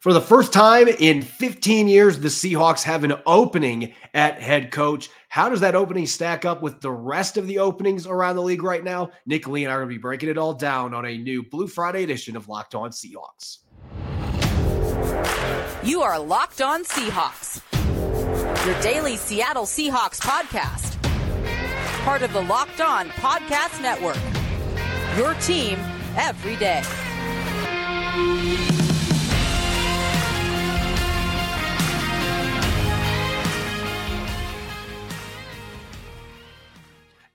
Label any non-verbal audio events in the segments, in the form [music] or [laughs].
For the first time in 15 years, the Seahawks have an opening at head coach. How does that opening stack up with the rest of the openings around the league right now? Nick Lee and I are going to be breaking it all down on a new Blue Friday edition of Locked On Seahawks. You are Locked On Seahawks, your daily Seattle Seahawks podcast. Part of the Locked On Podcast Network. Your team every day.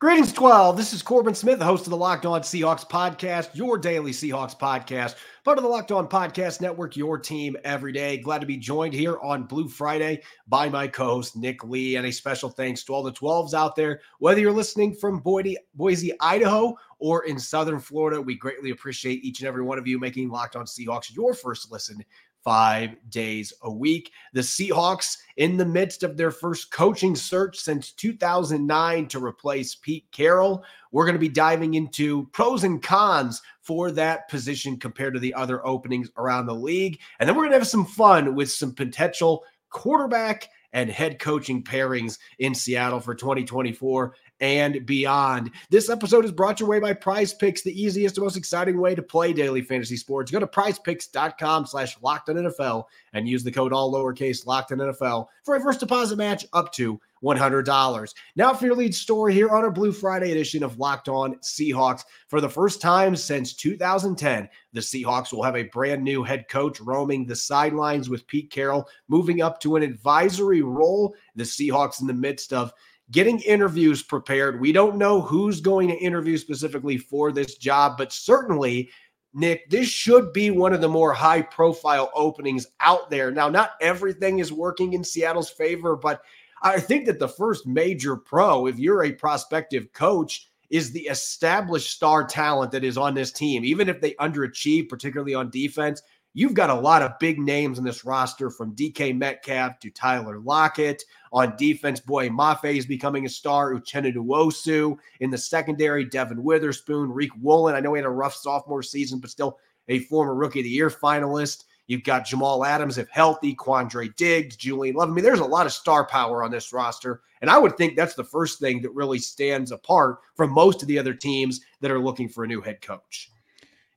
Greetings, 12. This is Corbin Smith, the host of the Locked On Seahawks podcast, your daily Seahawks podcast, part of the Locked On Podcast Network, your team every day. Glad to be joined here on Blue Friday by my co host, Nick Lee. And a special thanks to all the 12s out there, whether you're listening from Boise, Boise, Idaho, or in Southern Florida. We greatly appreciate each and every one of you making Locked On Seahawks your first listen five days a week. The Seahawks, in the midst of their first coaching search since 2009 to replace Pete Carroll, we're going to be diving into pros and cons for that position compared to the other openings around the league. And then we're going to have some fun with some potential quarterback and head coaching pairings in Seattle for 2024 and beyond. This episode is brought your way by Prize Picks, the easiest and most exciting way to play daily fantasy sports. Go to prizepicks.com slash locked on NFL and use the code all lowercase locked on NFL for a first deposit match up to $100. Now for your lead story here on our Blue Friday edition of Locked On Seahawks. For the first time since 2010, the Seahawks will have a brand new head coach roaming the sidelines with Pete Carroll moving up to an advisory role. The Seahawks in the midst of getting interviews prepared. We don't know who's going to interview specifically for this job, but certainly, Nick, this should be one of the more high profile openings out there. Now, not everything is working in Seattle's favor, but I think that the first major pro, if you're a prospective coach, is the established star talent that is on this team. Even if they underachieve, particularly on defense, You've got a lot of big names in this roster from DK Metcalf to Tyler Lockett. On defense, boy, Mafe is becoming a star. Uchenna Nwosu. In the secondary, Devin Witherspoon, Riq Woolen. I know he had a rough sophomore season, but still a former Rookie of the Year finalist. You've got Jamal Adams, if healthy, Quandre Diggs, Julian Love. I mean, there's a lot of star power on this roster. And I would think that's the first thing that really stands apart from most of the other teams that are looking for a new head coach.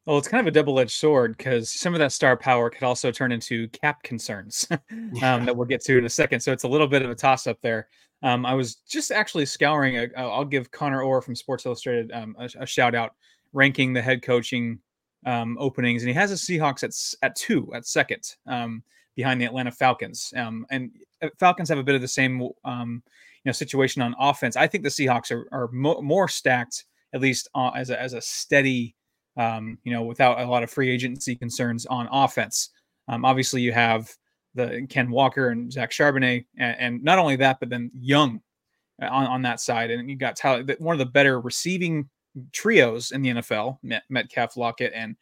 Well, it's kind of a double-edged sword because some of that star power could also turn into cap concerns [laughs] um, that we'll get to in a second. So it's a little bit of a toss-up there. Um, I was just actually scouring. i will give Connor Orr from Sports Illustrated um, a, a, shout out, ranking the head coaching um, openings, and he has the Seahawks at at two, at second, um, behind the Atlanta Falcons. Um, and uh, Falcons have a bit of the same, you know, situation on offense. I think the Seahawks are, are mo- more stacked, at least uh, as a, as a steady um, you know, without a lot of free agency concerns on offense. Um, obviously, you have the Ken Walker and Zach Charbonnet, and, and not only that, but then Young uh, on, on that side, and you got Tyler, one of the better receiving trios in the NFL, Met, Metcalf, Lockett, and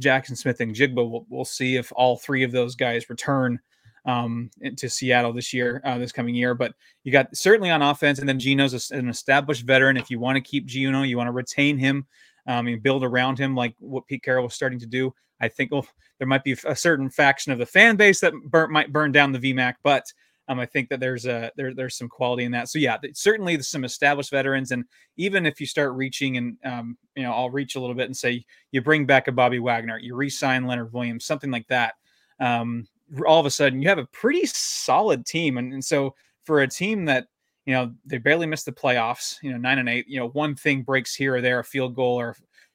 Jaxon Smith-Njigba. We'll, we'll see if all three of those guys return um, to Seattle this year, uh, this coming year. But you got certainly on offense, and then Geno's an established veteran. If you want to keep Geno, you want to retain him um, and build around him like what Pete Carroll was starting to do. I think well, there might be a certain faction of the fan base that might burn down the VMAC, but um, I think that there's a there, there's some quality in that. So yeah, certainly some established veterans, and even if you start reaching and um, you know I'll reach a little bit and say you bring back a Bobby Wagner, you re-sign Leonard Williams, something like that. Um, all of a sudden you have a pretty solid team, and, and so for a team that you know they barely missed the playoffs you know nine and eight you know one thing breaks here or there a field goal or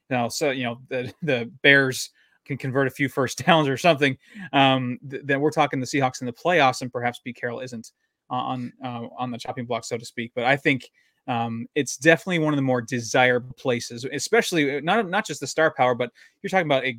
you know so you know the [laughs] the bears can convert a few first [laughs] downs or something um th- then we're talking the seahawks in the playoffs and perhaps b Carroll isn't on uh, on the chopping block so to speak but i think um, it's definitely one of the more desired places, especially uh, not not just the star power, but you're talking about a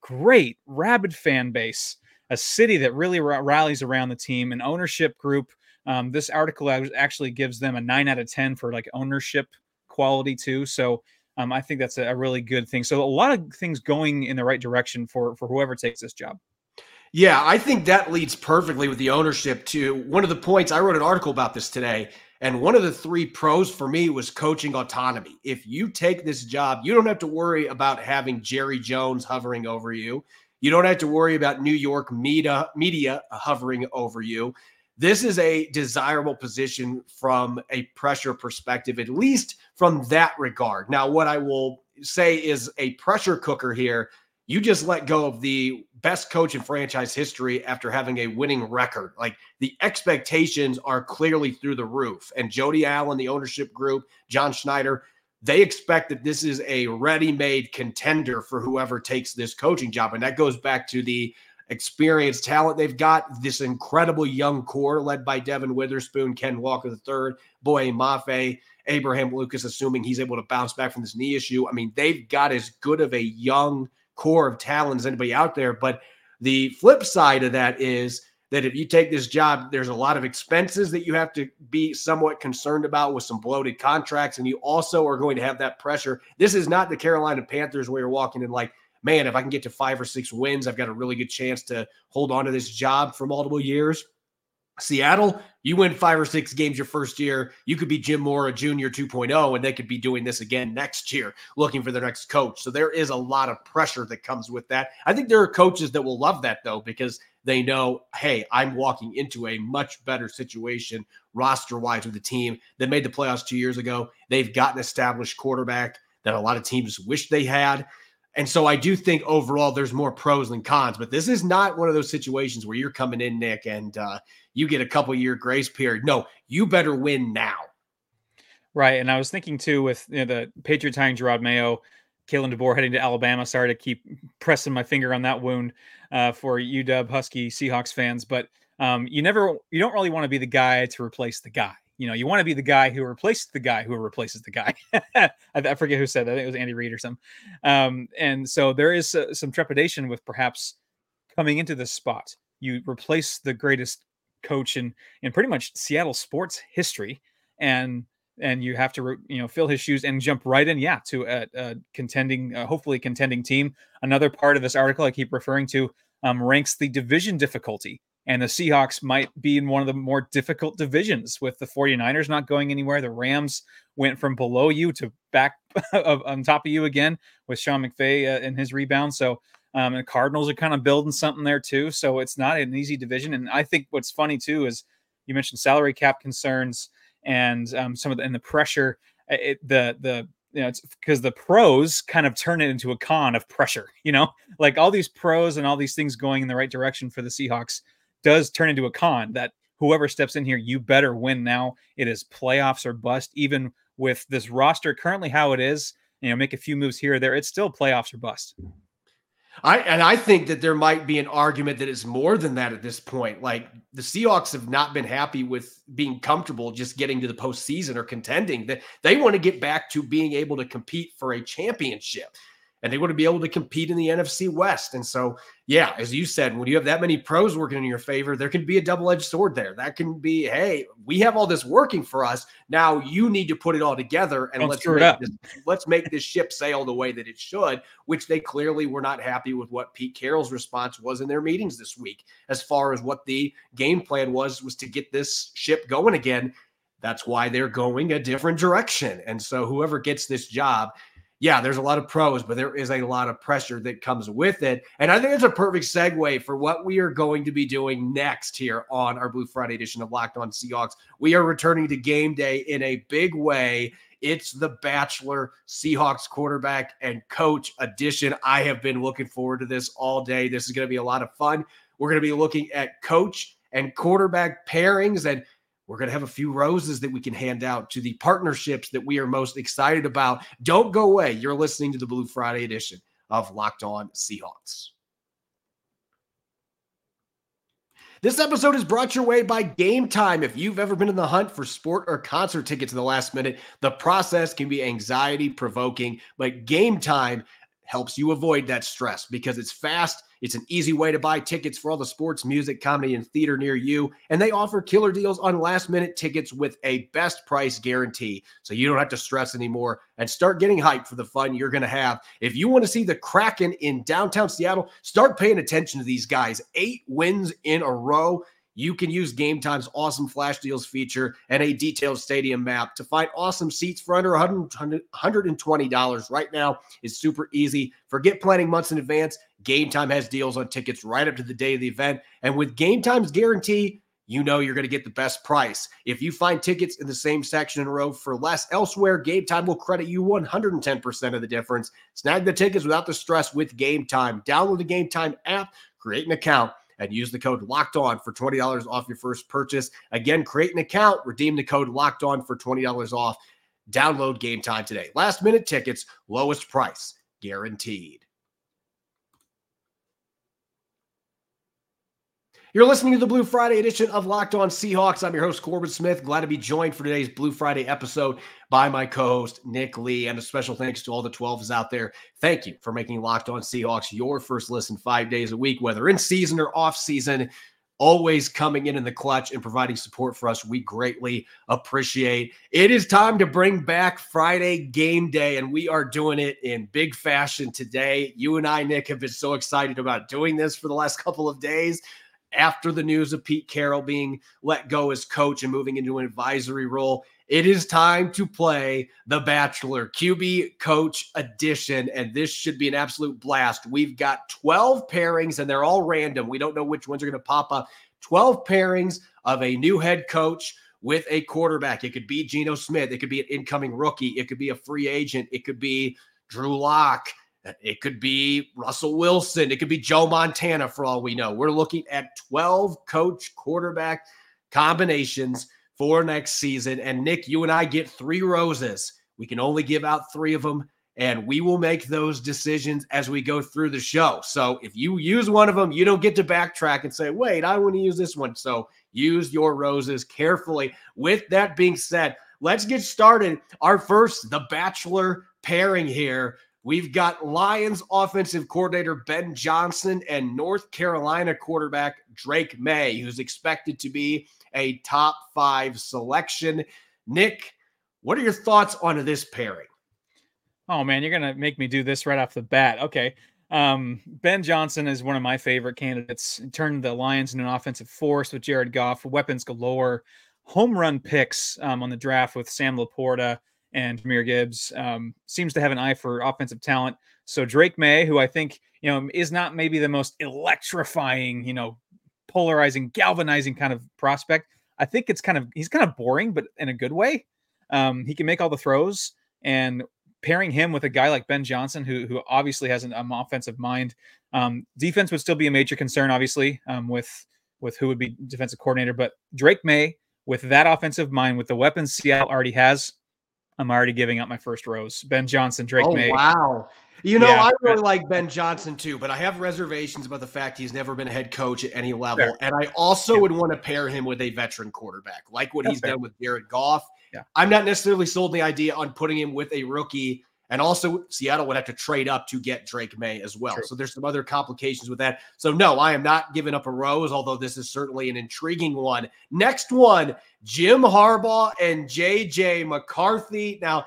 great rabid fan base, a city that really r- rallies around the team, an ownership group um, this article actually gives them a nine out of 10 for like ownership quality too. So um, I think that's a, really good thing. So a lot of things going in the right direction for, for whoever takes this job. Yeah, I think that leads perfectly with the ownership to one of the points. I wrote an article about this today. And one of the three pros for me was coaching autonomy. If you take this job, you don't have to worry about having Jerry Jones hovering over you. You don't have to worry about New York media, media hovering over you. This is a desirable position from a pressure perspective, at least from that regard. Now, what I will say is a pressure cooker here. You just let go of the best coach in franchise history after having a winning record. Like the expectations are clearly through the roof. And Jody Allen, the ownership group, John Schneider, they expect that this is a ready-made contender for whoever takes this coaching job. And that goes back to the experienced talent they've got. This incredible young core led by Devin Witherspoon, Ken Walker III, Boye Mafe, Abraham Lucas, assuming he's able to bounce back from this knee issue. I mean, they've got as good of a young core of talent as anybody out there. But the flip side of that is that if you take this job, there's a lot of expenses that you have to be somewhat concerned about with some bloated contracts. And you also are going to have that pressure. This is not the Carolina Panthers where you're walking in like, man, if I can get to five or six wins, I've got a really good chance to hold on to this job for multiple years. Seattle, you win five or six games your first year, you could be Jim Mora Jr. 2.0, and they could be doing this again next year, looking for their next coach. So there is a lot of pressure that comes with that. I think there are coaches that will love that though, because they know, hey, I'm walking into a much better situation roster wise with the team that made the playoffs two years ago. They've got an established quarterback that a lot of teams wish they had. And so I do think overall there's more pros than cons, but this is not one of those situations where you're coming in, Nick, and uh, you get a couple year grace period. No, you better win now. Right. And I was thinking too with you know, the Patriots hiring Jerod Mayo, Kalen DeBoer heading to Alabama. Sorry to keep pressing my finger on that wound uh, for UW Husky Seahawks fans, but um, you never, you don't really want to be the guy to replace the guy you know, you want to be the guy who replaces the guy who replaces the guy. [laughs] I, I, forget who said that. I think it was Andy Reid or something. Um, and so there is uh, some trepidation with perhaps coming into this spot. You replace the greatest coach in in pretty much Seattle sports history, and and you have to you know fill his shoes and jump right in, yeah, to a, a contending, uh, hopefully contending team. Another part of this article I keep referring to um, ranks the division difficulty and the Seahawks might be in one of the more difficult divisions with the 49ers not going anywhere. The Rams went from below you to back [laughs] on top of you again with Sean McVay uh, and his rebound. So, um, and Cardinals are kind of building something there too. So it's not an easy division. And I think what's funny too is you mentioned salary cap concerns and um, some of the and the pressure. Uh, it, the the you know, it's because the pros kind of turn it into a con of pressure, [laughs] you know, like all these pros and all these things going in the right direction for the Seahawks does turn into a con that whoever steps in here, you better win now. It is playoffs or bust. Even with this roster currently how it is, you know, make a few moves here or there, it's still playoffs or bust. I and I think that there might be an argument that is more than that at this point. Like the Seahawks have not been happy with being comfortable just getting to the postseason or contending. That they, they want to get back to being able to compete for a championship and they want to be able to compete in the NFC West. And so, yeah, as you said, when you have that many pros working in your favor, there can be a double edged sword there. That can be, hey, we have all this working for us. Now you need to put it all together and Don't let's make this, let's make this ship sail the way that it should. Which they clearly were not happy with what Pete Carroll's response was in their meetings this week, as far as what the game plan was was to get this ship going again. That's why they're going a different direction. And so whoever gets this job yeah, there's a lot of pros, but there is a lot of pressure that comes with it. And I think it's a perfect segue for what we are going to be doing next here on our Blue Friday edition of Locked On Seahawks. We are returning to game day in a big way. It's the Bachelor Seahawks quarterback and coach edition. I have been looking forward to this all day. This is going to be a lot of fun. We're going to be looking at coach and quarterback pairings and we're going to have a few roses that we can hand out to the partnerships that we are most excited about. Don't go away. You're listening to the Blue Friday edition of Locked On Seahawks. This episode is brought your way by Game Time. If you've ever been in the hunt for sport or concert tickets in the last minute, the process can be anxiety provoking, but Game Time helps you avoid that stress because it's fast it's an easy way to buy tickets for all the sports, music, comedy, and theater near you. And they offer killer deals on last minute tickets with a best price guarantee. So you don't have to stress anymore and start getting hyped for the fun you're going to have. If you want to see the Kraken in downtown Seattle, start paying attention to these guys. Eight wins in a row. You can use Game Time's awesome flash deals feature and a detailed stadium map to find awesome seats for under $120 right now. It's super easy. Forget planning months in advance. Game Time has deals on tickets right up to the day of the event. And with Game Time's guarantee, you know you're going to get the best price. If you find tickets in the same section and row for less elsewhere, Game Time will credit you 110% of the difference. Snag the tickets without the stress with Game Time. Download the Game Time app, create an account and use the code locked on for $20 off your first purchase. Again, create an account, redeem the code locked on for $20 off. Download game time today. Last minute tickets, lowest price guaranteed. You're listening to the Blue Friday edition of Locked On Seahawks. I'm your host, Corbin Smith. Glad to be joined for today's Blue Friday episode by my co host, Nick Lee. And a special thanks to all the 12s out there. Thank you for making Locked On Seahawks your first listen five days a week, whether in season or off season. Always coming in in the clutch and providing support for us. We greatly appreciate. It is time to bring back Friday game day, and we are doing it in big fashion today. You and I, Nick, have been so excited about doing this for the last couple of days after the news of Pete Carroll being let go as coach and moving into an advisory role. It is time to play The Bachelor QB Coach Edition, and this should be an absolute blast. We've got 12 pairings, and they're all random. We don't know which ones are going to pop up. 12 pairings of a new head coach with a quarterback. It could be Geno Smith, it could be an incoming rookie, it could be a free agent, it could be Drew Lock. It could be Russell Wilson. It could be Joe Montana for all we know. We're looking at 12 coach quarterback combinations for next season. And Nick, you and I get three roses. We can only give out three of them, and we will make those decisions as we go through the show. So if you use one of them, you don't get to backtrack and say, wait, I want to use this one. So use your roses carefully. With that being said, let's get started. Our first, the Bachelor pairing here We've got Lions offensive coordinator Ben Johnson and North Carolina quarterback Drake Maye, who's expected to be a top five selection. Nick, what are your thoughts on this pairing? Oh man, you're gonna make me do this right off the bat. Okay. Um, ben Johnson is one of my favorite candidates. Turned the Lions into an offensive force with Jared Goff, weapons galore, home run picks um, on the draft with Sam LaPorta and Jahmyr Gibbs um, seems to have an eye for offensive talent. So Drake Maye, who I think you know is not maybe the most electrifying, you know, polarizing, galvanizing kind of prospect. I think it's kind of he's kind of boring, but in a good way. Um, he can make all the throws, and pairing him with a guy like Ben Johnson, who who obviously has an um, offensive mind, um, defense would still be a major concern, obviously, um, with with who would be defensive coordinator. But Drake Maye, with that offensive mind, with the weapons Seattle already has, I'm already giving up my first rose. Ben Johnson, Drake oh, May. oh, Maye. Wow. You know, yeah, I really like Ben Johnson too, but I have reservations about the fact he's never been a head coach at any level. Fair. And I also yeah. would want to pair him with a veteran quarterback, like what That's he's fair. done with Jared Goff. Yeah. I'm not necessarily sold the idea on putting him with a rookie and also, Seattle would have to trade up to get Drake Maye as well. True. So there's some other complications with that. So, no, I am not giving up a rose, although this is certainly an intriguing one. Next one Jim Harbaugh and JJ McCarthy. Now,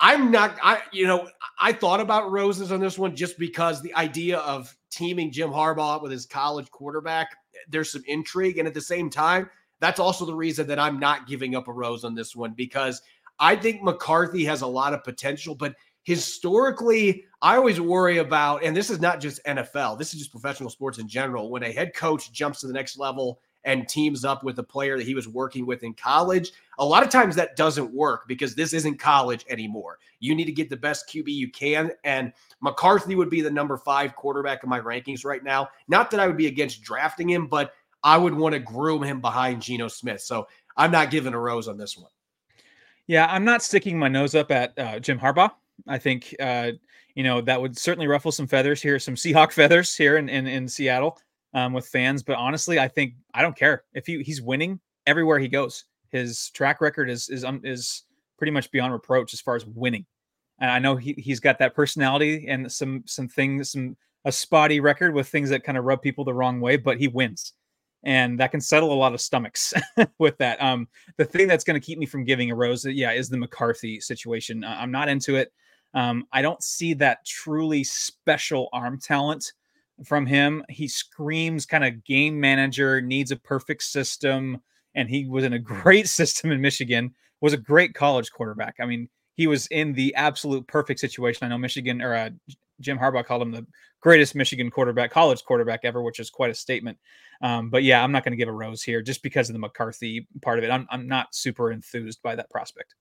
I'm not, I, you know, I thought about roses on this one just because the idea of teaming Jim Harbaugh with his college quarterback, there's some intrigue. And at the same time, that's also the reason that I'm not giving up a rose on this one because I think McCarthy has a lot of potential, but historically, I always worry about, and this is not just NFL, this is just professional sports in general. When a head coach jumps to the next level and teams up with a player that he was working with in college, a lot of times that doesn't work because this isn't college anymore. You need to get the best QB you can. And McCarthy would be the number five quarterback in my rankings right now. Not that I would be against drafting him, but I would want to groom him behind Geno Smith. So I'm not giving a rose on this one. Yeah, I'm not sticking my nose up at uh, Jim Harbaugh. I think uh, you know that would certainly ruffle some feathers here, some Seahawk [laughs] feathers here in in, in Seattle um, with fans. But honestly, I think I don't care if he, he's winning everywhere he goes. His track record is is um, is pretty much beyond reproach as far as winning. And I know he he's got that personality and some some things, some a spotty record with things that kind of rub people the wrong way, but he wins and that can settle a lot of stomachs [laughs] with that. Um, the thing that's going to keep me from giving a rose, uh, yeah, is the McCarthy situation. I'm not into it. Um, I don't see that truly special arm talent from him. He screams kind of game manager, needs a perfect system, and he was in a [laughs] great system in Michigan. Was a great college quarterback. I mean, he was in the absolute perfect situation. I know Michigan or uh, Jim Harbaugh called him the greatest Michigan quarterback, college quarterback ever, which is quite a statement. Um, but yeah, I'm not going to give a rose here just because of the McCarthy part of it. I'm, I'm not super enthused by that prospect.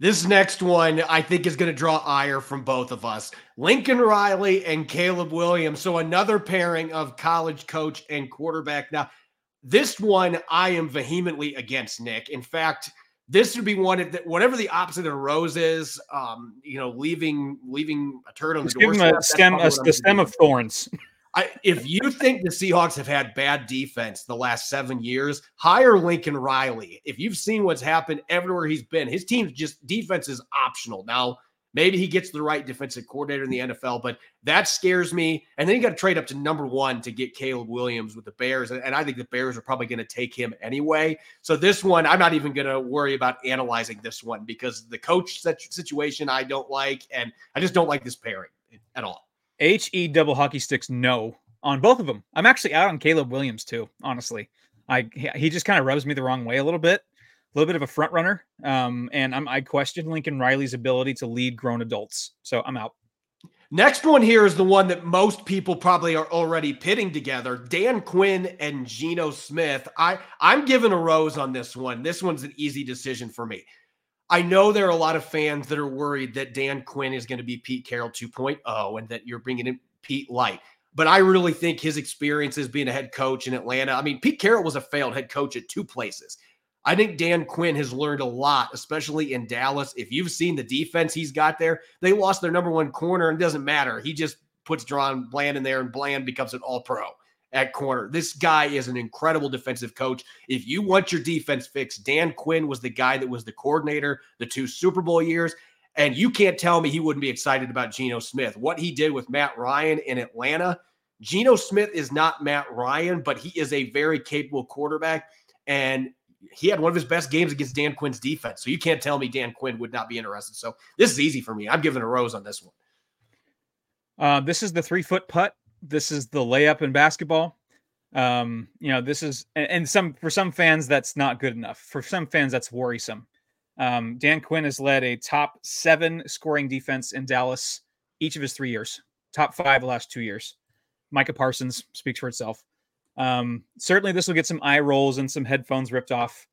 This next one, I think, is going to draw ire from both of us Lincoln Riley and Caleb Williams. So, another pairing of college coach and quarterback. Now, this one I am vehemently against, Nick. In fact, this would be one that whatever the opposite of a rose is, um, you know, leaving leaving a turd on the door. Give him a stem, a, the stem of thorns. [laughs] I, if you think the Seahawks have had bad defense the last seven years, hire Lincoln Riley. If you've seen what's happened everywhere he's been, his team's just defense is optional. Now, maybe he gets the right defensive coordinator in the NFL, but that scares me. And then you got to trade up to number one to get Caleb Williams with the Bears. And I think the Bears are probably going to take him anyway. So this one, I'm not even going to worry about analyzing this one because the coach situation I don't like. And I just don't like this pairing at all. H E double hockey sticks no on both of them. I'm actually out on Caleb Williams too. Honestly, I he just kind of rubs me the wrong way a little bit, a little bit of a front runner. Um, and I'm I question Lincoln Riley's ability to lead grown adults. So I'm out. Next one here is the one that most people probably are already pitting together: Dan Quinn and Geno Smith. I I'm giving a rose on this one. This one's an easy decision for me. I know there are a lot of fans that are worried that Dan Quinn is going to be Pete Carroll 2.0 and that you're bringing in Pete Light. But I really think his experience as being a head coach in Atlanta. I mean, Pete Carroll was a failed head coach at two places. I think Dan Quinn has learned a lot, especially in Dallas. If you've seen the defense he's got there, they lost their number one corner, and it doesn't matter. He just puts DaRon Bland in there, and Bland becomes an all pro at corner. This guy is an incredible defensive coach. If you want your defense fixed, Dan Quinn was the guy that was the coordinator the two Super Bowl years. And you can't tell me he wouldn't be excited about Geno Smith. What he did with Matt Ryan in Atlanta, Geno Smith is not Matt Ryan, but he is a very capable quarterback. And he had one of his best games against Dan Quinn's defense. So you can't tell me Dan Quinn would not be interested. So this is easy for me. I'm giving a rose on this one. Uh, this is the three foot putt this is the layup in basketball. Um, you know, this is and, some for some fans that's not good enough. For some fans, that's worrisome. Um, Dan Quinn has led a top seven scoring defense in Dallas each of his three years, top five the last two years. Micah Parsons speaks for itself. Um, certainly, this will get some eye rolls and some headphones ripped off.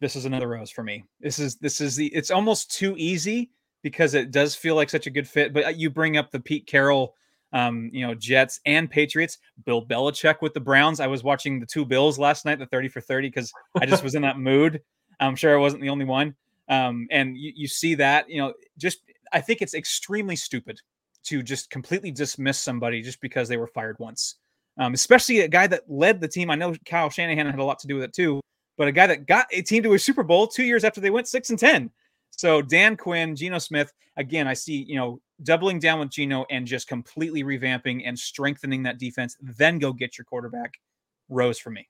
This is another rose for me. This is this is the. It's almost too easy because it does feel like such a good fit. But you bring up the Pete Carroll um, you know, Jets and Patriots. Bill Belichick with the Browns. I was watching the two Bills last night, the 30 for 30, because I just was in that mood. I'm sure I wasn't the only one. Um, and you, you see that, you know, just I think it's extremely stupid to just completely dismiss somebody just because they were fired once. Um, especially a guy that led the team. I know Kyle Shanahan had a lot to do with it too, but a guy that got a team to a Super Bowl two years after they went six and ten. So Dan Quinn, Geno Smith, again, I see, you know, doubling down with Geno and just completely revamping and strengthening that defense, then go get your quarterback. Rose for me.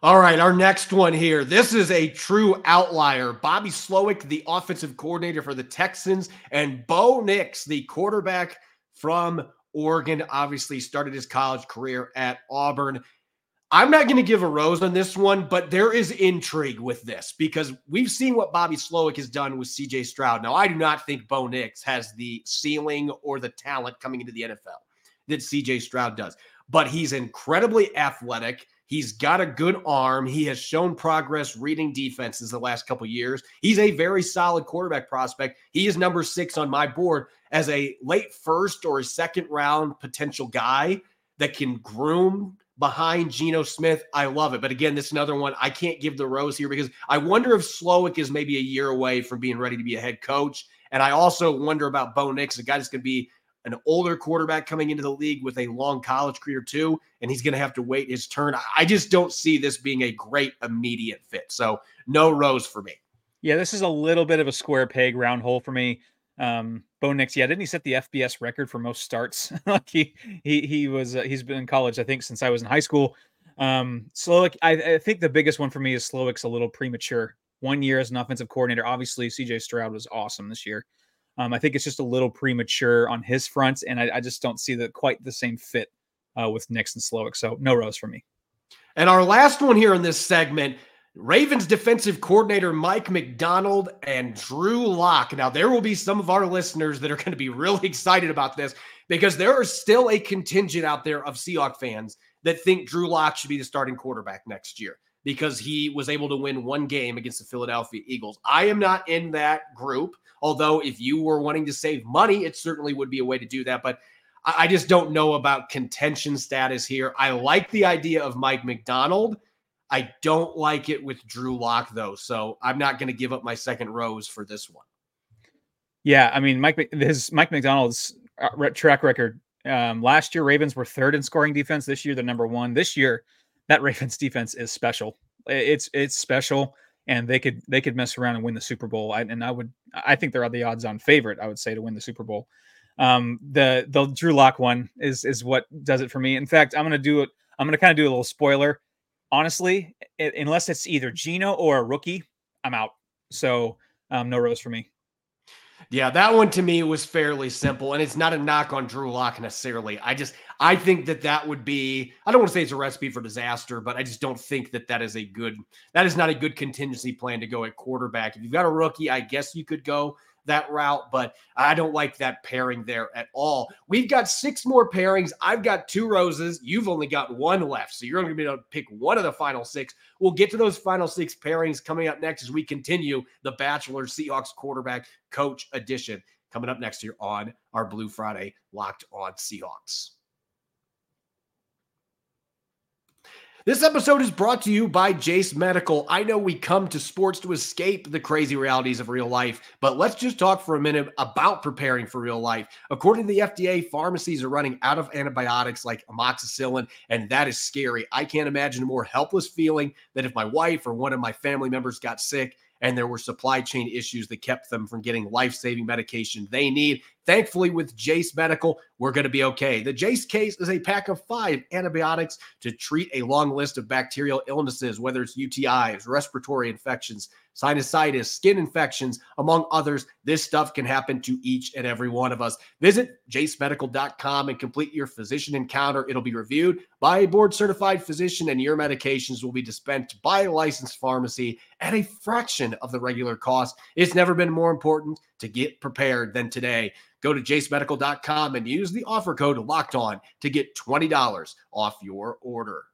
All right, our next one here. This is a true outlier. Bobby Slowik, the offensive coordinator for the Texans, and Bo Nix, the quarterback from Oregon, obviously started his college career at Auburn. I'm not going to give a rose on this one, but there is intrigue with this because we've seen what Bobby Slowik has done with CJ Stroud. Now, I do not think Bo Nix has the ceiling or the talent coming into the NFL that CJ Stroud does, but he's incredibly athletic. He's got a good arm. He has shown progress reading defenses the last couple years. He's a very solid quarterback prospect. He is number six on my board as a late first or a second round potential guy that can groom behind Geno Smith. I love it. But again, this is another one I can't give the rose here because I wonder if Slowik is maybe a year away from being ready to be a head coach. And I also wonder about Bo Nix, a guy that's going to be an older quarterback coming into the league with a long college career too, and he's going to have to wait his turn. I just don't see this being a great immediate fit. So no rose for me. Yeah, this is a little bit of a square peg round hole for me. Um, Bo Nix, yeah, didn't he set the FBS record for most starts? [laughs] like he he he was uh, he's been in college, I think, since I was in high school. Um, Slowik, I, I think the biggest one for me is Slowik's a little premature. One year as an offensive coordinator, obviously CJ Stroud was awesome this year. Um, I think it's just a little premature on his front, and I, I just don't see the quite the same fit uh, with Nix and Slowik. So no rose for me. And our last one here in this segment Ravens defensive coordinator Mike Macdonald and Drew Lock. Now, there will be some of our listeners that are going to be really [laughs] excited about this because there is still a contingent out there of Seahawk fans that think Drew Lock should be the starting quarterback next year because he was able to win one game against the Philadelphia Eagles. I am not in that group, although if you were wanting to save money, it certainly would be a way to do that. But I just don't know about contention status here. I like the idea of Mike Macdonald. I don't like it with Drew Lock though, so I'm not going to give up my second rose for this one. Yeah, I mean Mike his Mike Macdonald's uh, track record um, last year Ravens were third in scoring defense. This year they're number one. This year that [laughs] Ravens defense is special. It's it's special, and they could they could mess around and win the Super Bowl. I, and I would I think they're the odds on favorite. I would say to win the Super Bowl. Um, the the Drew Lock one is is what does it for me. In fact, I'm gonna do it. I'm gonna kind of do a little spoiler. Honestly, it, unless it's either Geno or a rookie, I'm out. So um, no rose for me. Yeah, that one to me was fairly simple, and it's not a knock on Drew Lock necessarily. I just I think that that would be I don't want to say it's a recipe for disaster, but I just don't think that that is a good that is not a good contingency plan to go at quarterback. If you've got a rookie, I guess you could go that route, but I don't like that pairing there at all. We've got six more pairings. I've got two roses. You've only got one left. So you're only going to be able to pick one of the final six. We'll get to those final six pairings coming up next as we continue the Bachelor Seahawks quarterback coach edition coming up next year on our Blue Friday Locked on Seahawks. This episode is brought to you by Jase Medical. I know we come to sports to escape the crazy realities of real life, but let's just talk for a minute about preparing for real life. According to the FDA, pharmacies are running out of antibiotics like amoxicillin, and that is scary. I can't imagine a more helpless feeling than if my wife or one of my family members got sick and there were supply chain issues that kept them from getting life saving medication they need. Thankfully, with Jase Medical, we're going to be okay. The Jase case is a pack of five antibiotics to treat a long list of bacterial illnesses, whether it's UTIs, respiratory infections, sinusitis, skin infections, among others. This stuff can happen to each and every one of us. Visit jasemedical.com and complete your physician encounter. It'll be reviewed by a board certified physician, and your medications will be dispensed by a licensed pharmacy at a fraction of the regular cost. It's never been more important to get prepared than today. Go to jasemedical.com and use the offer code locked on to get $20 off your order.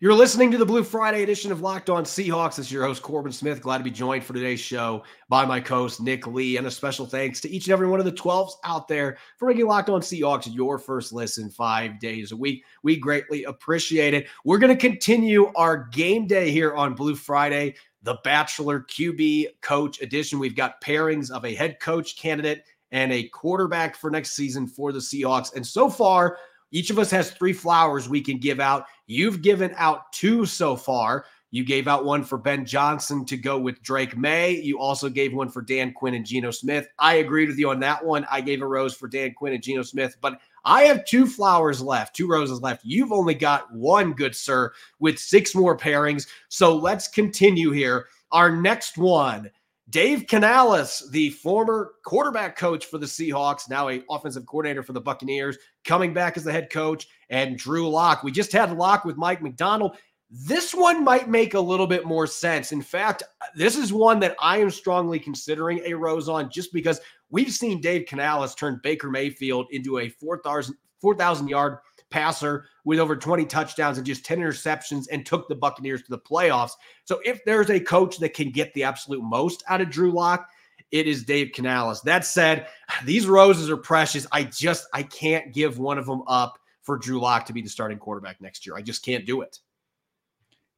You're listening to the Blue Friday edition of Locked On Seahawks. This is your host, Corbin Smith. Glad to be joined for today's show by my co host, Nick Lee. And a special thanks to each and every one of the 12s out there for making Locked On Seahawks your first listen five days a week. We greatly appreciate it. We're going to continue our game day here on Blue Friday, the Bachelor QB Coach Edition. We've got pairings of a head coach candidate and a quarterback for next season for the Seahawks. And so far, each of us has three flowers we can give out. You've given out two so far. You gave out one for Ben Johnson to go with Drake Maye. You also gave one for Dan Quinn and Geno Smith. I agreed with you on that one. I gave a rose for Dan Quinn and Geno Smith, but I have two flowers left, two roses left. You've only got one, good sir, with six more pairings. So let's continue here. Our next one Dave Canales, the former quarterback coach for the Seahawks, now a offensive coordinator for the Buccaneers, coming back as the head coach, and Drew Lock. We just had Lock with Mike Macdonald. This one might make a little bit more sense. In fact, this is one that I am strongly considering a rose on just because we've seen Dave Canales turn Baker Mayfield into a 4,000 4, yard passer with over 20 touchdowns and just 10 interceptions and took the Buccaneers to the playoffs. So if there's a coach that can get the absolute most out of Drew Lock, it is Dave Canales. That said, [sighs] these roses are precious. I just I can't give one of them up for Drew Lock to be the starting quarterback next year. I just can't do it.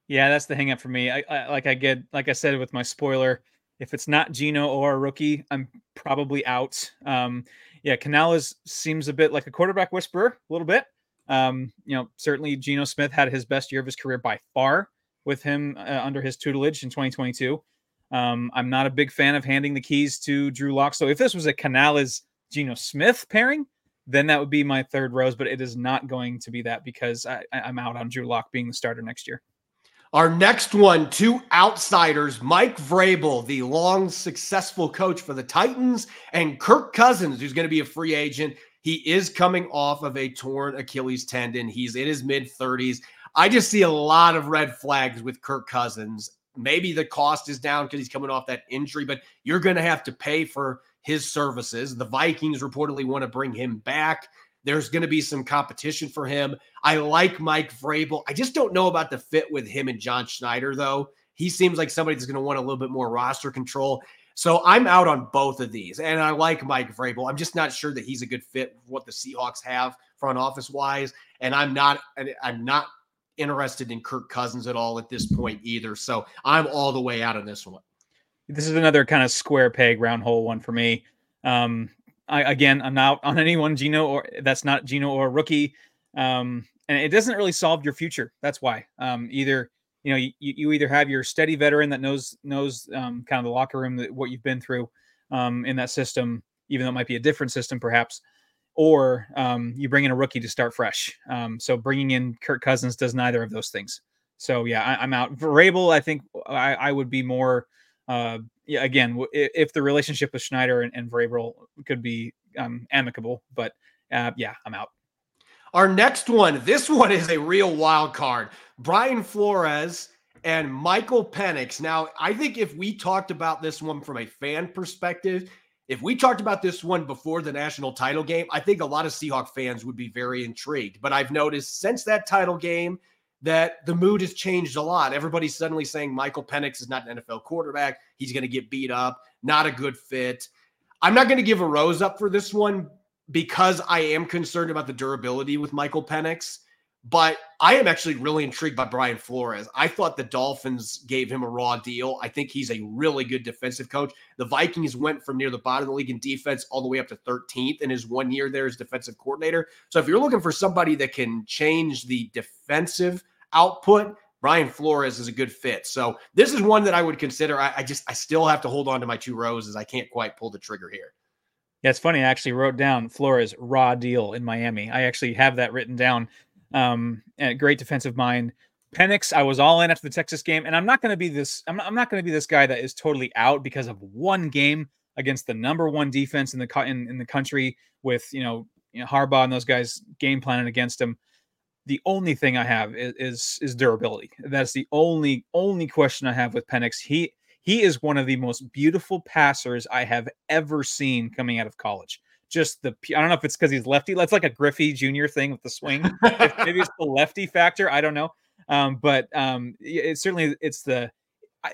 Yeah, that's the hangup for me. I, I like I get like I said with my spoiler, if it's not Geno or a rookie, I'm probably out. Um, yeah, Canales seems a bit like a quarterback whisperer, a little bit. Um, you know, certainly Geno Smith had his best year of his career by far with him uh, under his tutelage in 2022. Um, I'm not a big fan of handing the keys to Drew Lock. So if this was a Canales Geno Smith pairing, then that would be my third rose. But it is not going to be that because I, I'm out on Drew Lock being the starter next year. Our next one, two outsiders, Mike Vrabel, the long successful coach for the Titans, and Kirk Cousins, who's going to be a free agent He is coming off of a torn Achilles tendon. He's in his mid 30s. I just see a lot of red flags with Kirk Cousins. Maybe the cost is down because he's coming off that injury, but you're going to have to pay for his services. The Vikings reportedly want to bring him back. There's going to be some competition for him. I like Mike Vrabel. I just don't know about the fit with him and John Schneider, though. He seems like somebody that's going to want a little bit more roster control. So I'm out on both of these. And I like Mike Vrabel. I'm just not sure that he's a good fit for what the Seahawks have front office wise. And I'm not I'm not interested in Kirk Cousins at all at this point either. So I'm all the way out on this one. This is another kind of square peg round hole one for me. Um, I, again, I'm not on anyone Geno or that's not Geno or rookie. Um, and it doesn't really solve your future. That's why. Um, either you know you, you either have your steady veteran that knows knows um, kind of the locker room that what you've been through um, in that system, even though it might be a different system perhaps, or um, you bring in a rookie to start fresh. Um, so bringing in Kirk Cousins does neither of those things. So yeah, I, am out. Vrabel, I think I, I would be more. Uh, yeah, again, if the relationship with Schneider and, and Vrabel could be um, amicable, but uh, yeah, I'm out. Our next one, this [laughs] one is a real wild card. Brian Flores and Michael Penix. Now, I think if we talked about this one from a fan perspective, if we talked about this one before the national title game, I think a lot of Seahawk fans would be very intrigued. But I've noticed since that title game that the mood has changed a lot. Everybody's suddenly saying Michael Penix is not an NFL quarterback. He's going to get beat up, not a good fit. I'm not going to give a rose up for this one because I am concerned about the durability with Michael Penix. But I am actually really intrigued by Brian Flores. I thought the Dolphins gave him a raw deal. I think he's a really good defensive coach. The Vikings went from near the bottom of the league in defense all the way up to 13th in his one year there as defensive coordinator. So if you're looking for somebody that can change the defensive output, Brian Flores is a good fit. So this is one that I would consider. I, I just I still have to hold on to my two roses. I can't quite pull the trigger here. Yeah, it's funny. I actually wrote down Flores raw deal in Miami. I actually have that written down um, great defensive mind. Penix, I was all in after the Texas game, and I'm not going to be this. I'm not, I'm not going to be this guy that is totally out because of one game against the number one defense in the in, in the country with you know, you know Harbaugh and those guys game planning against him. The only thing I have is, is is durability. That's the only only question I have with Penix. He he is one of the most beautiful passers I have ever seen coming out of college just the I don't know if it's because he's lefty. That's like a Griffey Jr. thing with the swing. [laughs] maybe it's the lefty factor. I don't know. Um, but um, it certainly it's the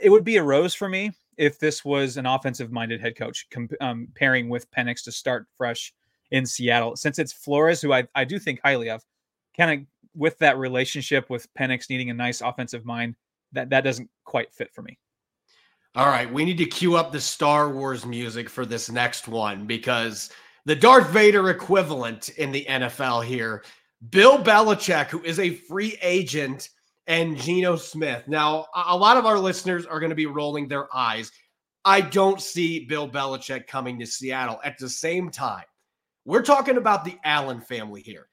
it would be a rose for me if this was an offensive minded head coach comp- um, pairing with Penix to start fresh in Seattle. Since it's Flores, who I, I do think highly of, kind of with that relationship with Penix needing a nice offensive mind, that that doesn't quite fit for me. All right, we need to cue up the Star Wars music for this next one because the Darth Vader equivalent in the NFL here. Bill Belichick, who is a free agent, and Geno Smith. Now, a lot of our listeners are going to be rolling their eyes. I don't see Bill Belichick coming to Seattle. At the same time, we're talking about the Allen family here.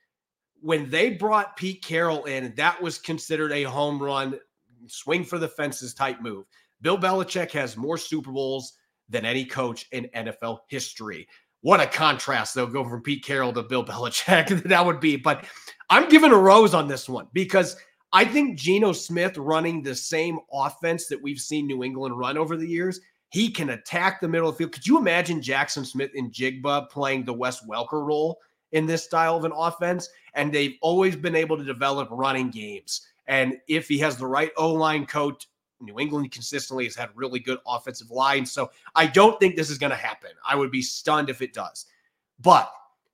When they brought Pete Carroll in, that was considered a home run, swing for the fences type move. Bill Belichick has more Super Bowls than any coach in NFL history. What a contrast, though, go from Pete Carroll to Bill Belichick. [laughs] that would be. But I'm giving a rose on this one because I think Geno Smith running the same offense that we've seen New England run over the years, he can attack the middle of the field. Could you imagine Jaxon Smith-Njigba playing the Wes Welker role in this style of an offense? And they've always been able to develop running games. And if he has the right O line coach New England consistently has had really good offensive lines. So I don't think this is going to happen. I would be stunned if it does. But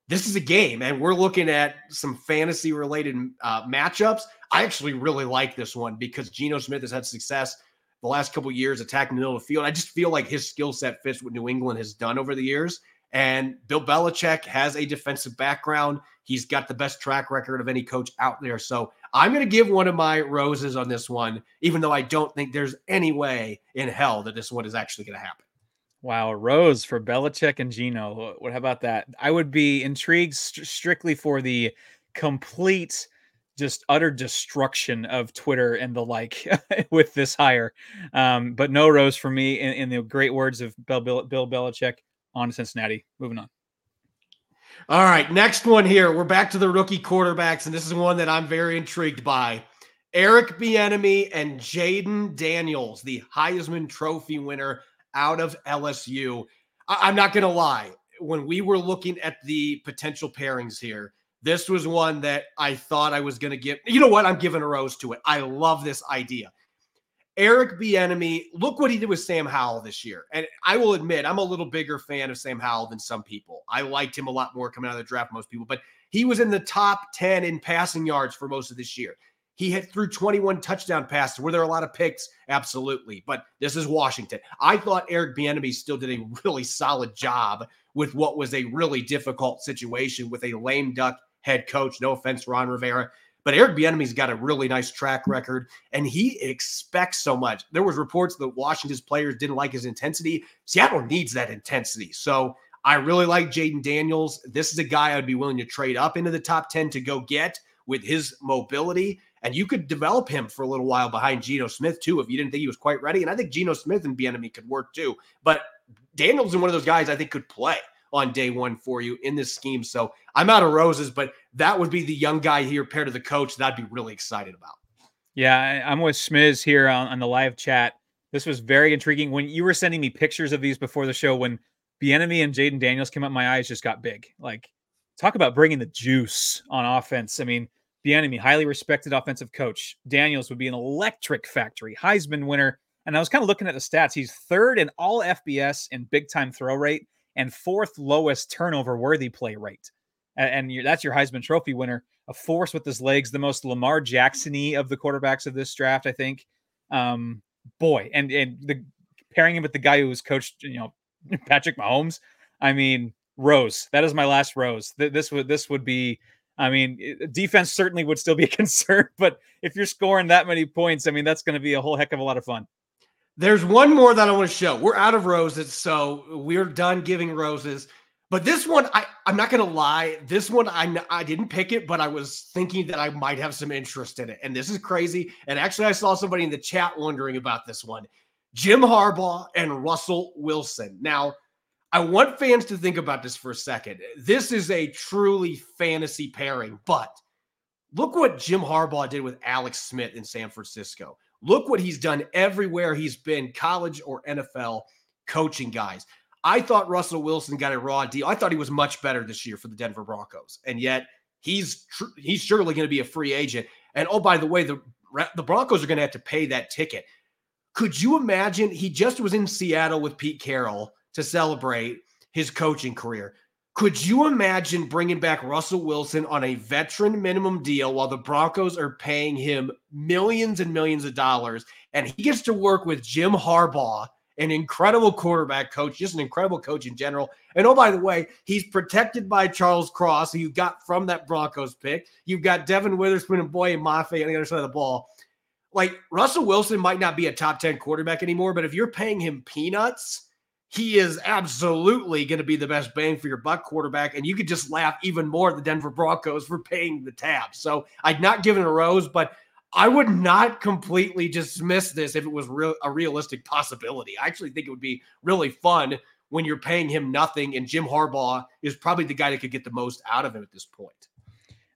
this is a game, and we're looking at some fantasy related uh, matchups. I actually really like this one because Geno Smith has had success the last couple years attacking the middle of the field. I just feel like his skill set fits what New England has done over the years. And Bill Belichick has a defensive background. He's got the best track record of any coach out there. So I'm going to give one of my roses on this one, even though I don't think there's any way in hell that this one is actually going to happen. Wow, rose for Belichick and Geno. What how about that? I would be intrigued st- strictly for the complete, just utter destruction of Twitter and the like [laughs] with this hire. Um, but no rose for me. In, in the great words of Bill, Bill, Bill Belichick on Cincinnati. Moving on. All right, next one here. We're back to the rookie quarterbacks, and this is one that I'm very intrigued by. Eric Bieniemy and Jayden Daniels, the Heisman Trophy winner out of LSU. I- I'm not going to lie. When we were looking at the potential pairings here, this was one that I thought I was going to give. You know what? I'm giving a rose to it. I love this idea. Eric Bieniemy, look what he did with Sam Howell this year. And I will admit, I'm a little bigger fan of Sam Howell than some people. I liked him a lot more coming out of the draft, most people, but he was in the top 10 in passing yards for most of this year. He hit through 21 touchdown passes. Were there a lot of picks? Absolutely. But this is Washington. I thought Eric Bieniemy still did a [laughs] really solid job with what was a really difficult situation with a lame duck head coach. No offense, Ron Rivera. But Eric Bieniemy's got a really nice track record, and he expects so much. There was reports that Washington's players didn't like his intensity. Seattle needs that intensity. So I really like Jayden Daniels. This is a guy I'd be willing to trade up into the top 10 to go get with his mobility. And you could develop him for a little while behind Geno Smith, too, if you didn't think he was quite ready. And I think Geno Smith and Bieniemy could work too. But Daniels is one of those guys I think could play on day one for you in this scheme. So I'm out of roses, but that would be the young guy here paired to the coach that I'd be really excited about. Yeah, I'm with Smiz here on, on the live chat. This was very intriguing. When you were sending me pictures of these before the show, when Bieniemy and Jayden Daniels came up, my eyes just got big. Like, talk about bringing the juice on offense. I mean, Bieniemy, highly respected offensive coach. Daniels would be an electric factory, Heisman winner. And I was kind of looking at the stats. He's third in all FBS in big time throw rate and fourth lowest turnover worthy play rate. And, and that's your Heisman Trophy winner. A force with his legs, the most Lamar Jacksony of the quarterbacks of this draft, I think. Um, boy, and and the pairing him with the guy who was coached, you know, [laughs] Patrick Mahomes. I mean, Rose. That is my last Rose. This would this would be. I mean, defense certainly would still be [laughs] a concern, but if you're scoring that many points, I mean, that's going to be a whole heck of a lot of fun. There's one more that I want to show. We're out of roses, so we're done giving roses. But this one, I, I'm not going to lie. This one, I, I didn't pick it, but I was thinking that I might have some interest in it. And this is crazy. And actually, I saw somebody in the chat wondering about this one Jim Harbaugh and Russell Wilson. Now, I want fans to think about this for a second. This is a truly fantasy pairing, but look what Jim Harbaugh did with Alex Smith in San Francisco. Look what he's done everywhere he's been, college or NFL, coaching guys. I thought Russell Wilson got a raw deal. I thought he was much better this year for the Denver Broncos, and yet he's tr- he's surely going to be a free agent. And oh, by the way, the the Broncos are going to have to pay that ticket. Could you imagine? He just was in Seattle with Pete Carroll to celebrate his coaching career. Could you imagine bringing back Russell Wilson on a veteran minimum deal while the Broncos are paying him millions and millions of dollars and he gets to work with Jim Harbaugh, an incredible quarterback coach, just an incredible coach in general. And oh, by the way, he's protected by Charles Cross, who you got from that Broncos pick. You've got Devon Witherspoon and Boye Mafe on the other side of the ball. Like Russell Wilson might not be a top 10 quarterback anymore, but if you're paying him peanuts, he is absolutely going to be the best bang for your buck quarterback. And you could just laugh even more at the Denver Broncos for paying the tab. So I'd not given a rose, but I would not completely dismiss this if it was real a realistic possibility. I actually think it would be really fun when you're paying him nothing, and Jim Harbaugh is probably the guy that could get the most out of him at this point.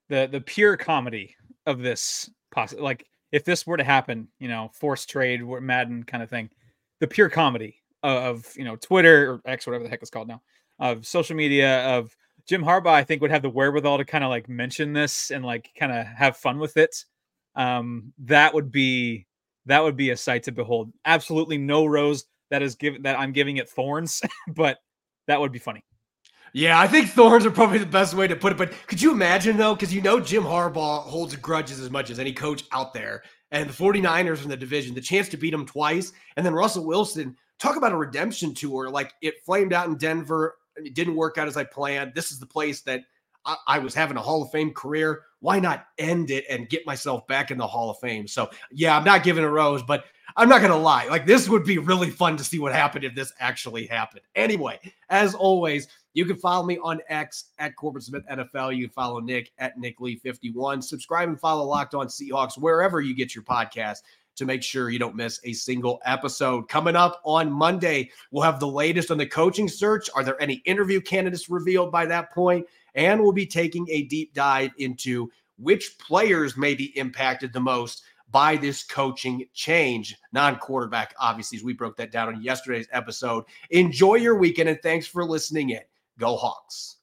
The the pure comedy of this, poss- like if this were to happen, you know, forced trade, Madden kind of thing, the pure comedy of you know Twitter or X, whatever the heck it's called now, of social media of Jim Harbaugh, I think would have the wherewithal to kind of like mention this and like kind of have fun with it. Um, that would be that would be a sight to behold. Absolutely no rose that is given that I'm giving it thorns, [laughs] but that would be funny. Yeah, I think thorns are probably the best way to put it. But could you imagine though? Because you know Jim Harbaugh holds grudges as much as any coach out there. And the 49ers in the division, the chance to beat them twice, and then Russell Wilson talk about a redemption tour. Like it flamed out in Denver. It didn't work out as I planned. This is the place that I, I, was having a Hall of Fame career. Why not end it and get myself back in the Hall of Fame? So, yeah, I'm not giving a rose, but I'm not going to lie. Like, this would be really fun to see what happened if this actually happened. Anyway, as always, you can follow me on X at Corbin Smith NFL. You can follow Nick at Nick Lee 51. Subscribe and follow Locked On Seahawks wherever you get your podcast to make sure you don't miss a single episode. Coming up on Monday, we'll have the latest on the coaching search. Are there any interview candidates revealed by that point? and we'll be taking a deep dive into which players may be impacted the most by this coaching change. Non quarterback, obviously, as we broke that down on yesterday's episode. Enjoy your weekend and thanks for listening in. Go Hawks.